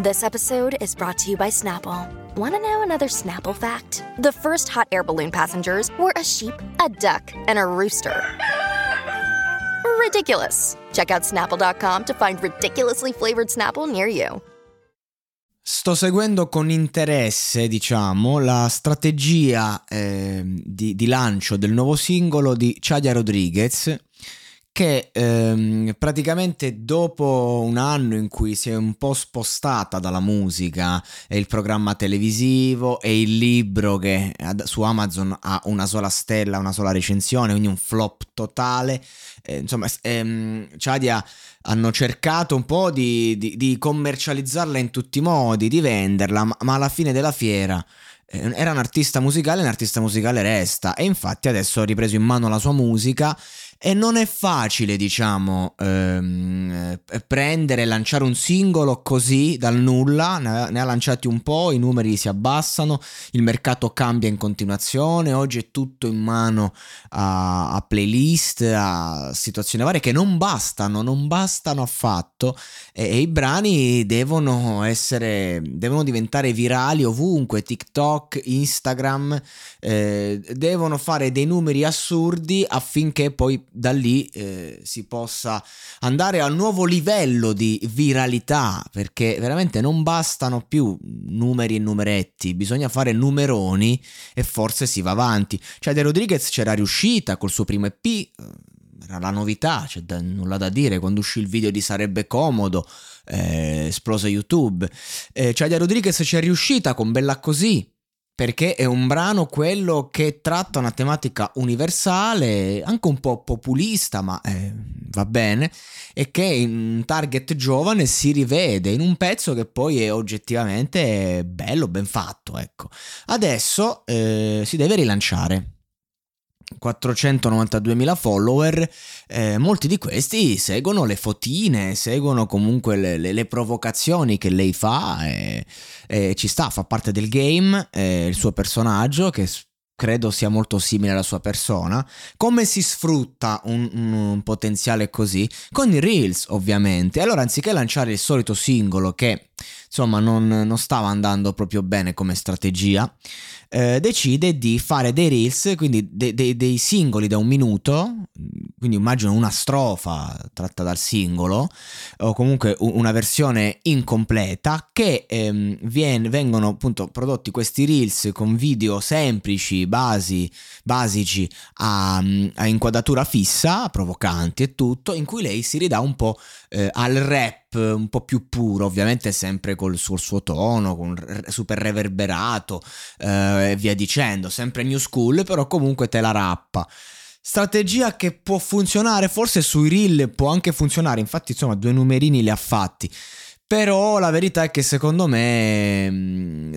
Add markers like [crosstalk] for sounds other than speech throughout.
This episode is brought to you by Snapple. Want to know another Snapple fact? The first hot air balloon passengers were a sheep, a duck, and a rooster. Ridiculous. Check out snapple.com to find ridiculously flavored Snapple near you. Sto seguendo con interesse, diciamo, la strategia eh, di, di lancio del nuovo singolo di Chadia Rodriguez che ehm, praticamente dopo un anno in cui si è un po' spostata dalla musica e il programma televisivo e il libro che su Amazon ha una sola stella, una sola recensione, quindi un flop totale, eh, insomma ehm, Chadia hanno cercato un po' di, di, di, commercializzarla in tutti i modi, di venderla, ma, ma alla fine della fiera eh, era un artista musicale, un artista musicale resta. E infatti adesso ha ripreso in mano la sua musica e non è facile, diciamo, ehm, eh, prendere e lanciare un singolo così dal nulla, ne, ha lanciati un po', i numeri si abbassano, il mercato cambia in continuazione, oggi è tutto in mano a, a playlist, a situazioni varie che non bastano, non bastano affatto e, e i brani devono essere, devono diventare virali ovunque, TikTok, Instagram, eh, devono fare dei numeri assurdi affinché poi da lì eh, si possa andare a un nuovo livello di viralità, perché veramente non bastano più numeri e numeretti, bisogna fare numeroni e forse si va avanti. Cioè De Rodriguez c'era riuscita col suo primo EP, eh, era la novità, c'è da, nulla da dire, quando uscì il video di Sarebbe Comodo, eh, esplose YouTube. Eh, cioè De Rodriguez c'è riuscita con Bella Così, perché è un brano quello che tratta una tematica universale, anche un po' populista, ma eh, va bene, e che in un target giovane si rivede in un pezzo che poi è oggettivamente bello, ben fatto, ecco. Adesso eh, si deve rilanciare. 492.000 follower, eh, molti di questi seguono le fotine, seguono comunque le, le, le provocazioni che lei fa e, e, ci sta, fa parte del game, eh, il suo personaggio che credo sia molto simile alla sua persona. Come si sfrutta un, un, potenziale così? Con i Reels, ovviamente. Allora, anziché lanciare il solito singolo che insomma non, non stava andando proprio bene come strategia, eh, decide di fare dei reels, quindi de, de, dei singoli da un minuto, quindi immagino una strofa tratta dal singolo, o comunque una versione incompleta, che ehm, viene, vengono appunto prodotti questi reels con video semplici, basi, basici, a, a inquadratura fissa, provocanti e tutto, in cui lei si ridà un po' eh, al rap un po' più puro, ovviamente sempre col suo, suo tono, con super reverberato eh, e via dicendo, sempre new school, però comunque te la rappa. Strategia che può funzionare, forse sui reel può anche funzionare, infatti insomma due numerini li ha fatti. Però la verità è che secondo me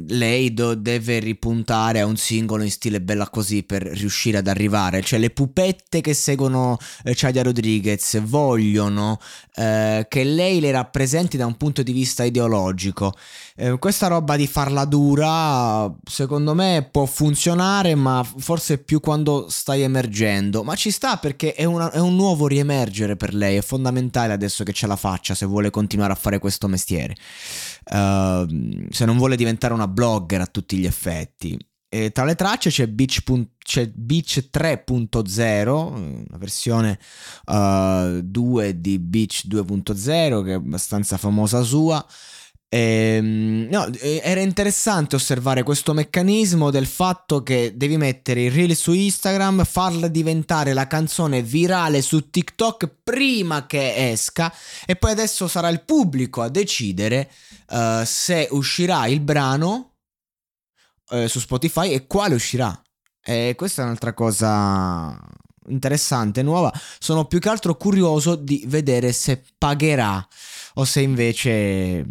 lei do- deve ripuntare a un singolo in stile bella così per riuscire ad arrivare. Cioè le pupette che seguono eh, Chadia Rodriguez vogliono eh, che lei le rappresenti da un punto di vista ideologico. Eh, questa roba di farla dura secondo me può funzionare ma forse più quando stai emergendo. Ma ci sta perché è, una- è un nuovo riemergere per lei. È fondamentale adesso che ce la faccia se vuole continuare a fare questo mestiere mestiere. Uh, se non vuole diventare una blogger a tutti gli effetti. E tra le tracce c'è Beach, c'è Beach 3.0, una versione uh, eh, 2 di Beach 2.0 che è abbastanza famosa sua. Ehm, no, era interessante osservare questo meccanismo del fatto che devi mettere il reel su Instagram, farla diventare la canzone virale su TikTok prima che esca e poi adesso sarà il pubblico a decidere uh, se uscirà il brano uh, su Spotify e quale uscirà. E questa è un'altra cosa interessante, nuova. Sono più che altro curioso di vedere se pagherà o se invece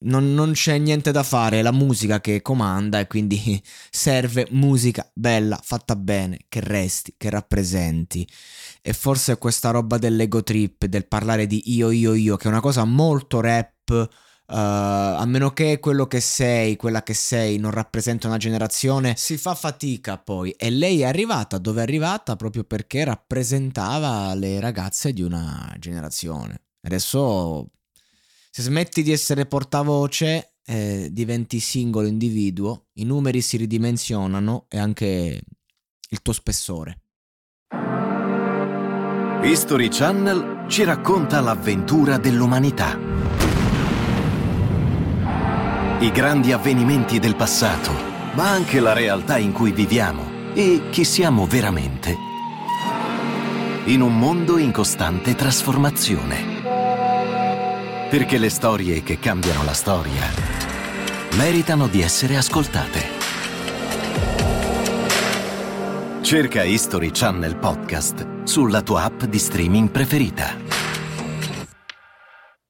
non, non, c'è niente da fare, è la musica che comanda e quindi [laughs] serve musica bella, fatta bene, che resti, che rappresenti. E forse questa roba dell'ego trip, del parlare di io, io, io, che è una cosa molto rap. Uh, a meno che quello che sei, quella che sei, non rappresenta una generazione, si fa fatica poi. E lei è arrivata dove è arrivata proprio perché rappresentava le ragazze di una generazione. Adesso se smetti di essere portavoce, eh, diventi singolo individuo, i numeri si ridimensionano e anche il tuo spessore. History Channel ci racconta l'avventura dell'umanità. I grandi avvenimenti del passato, ma anche la realtà in cui viviamo e chi siamo veramente. In un mondo in costante trasformazione. Perché le storie che cambiano la storia meritano di essere ascoltate. Cerca History Channel Podcast sulla tua app di streaming preferita.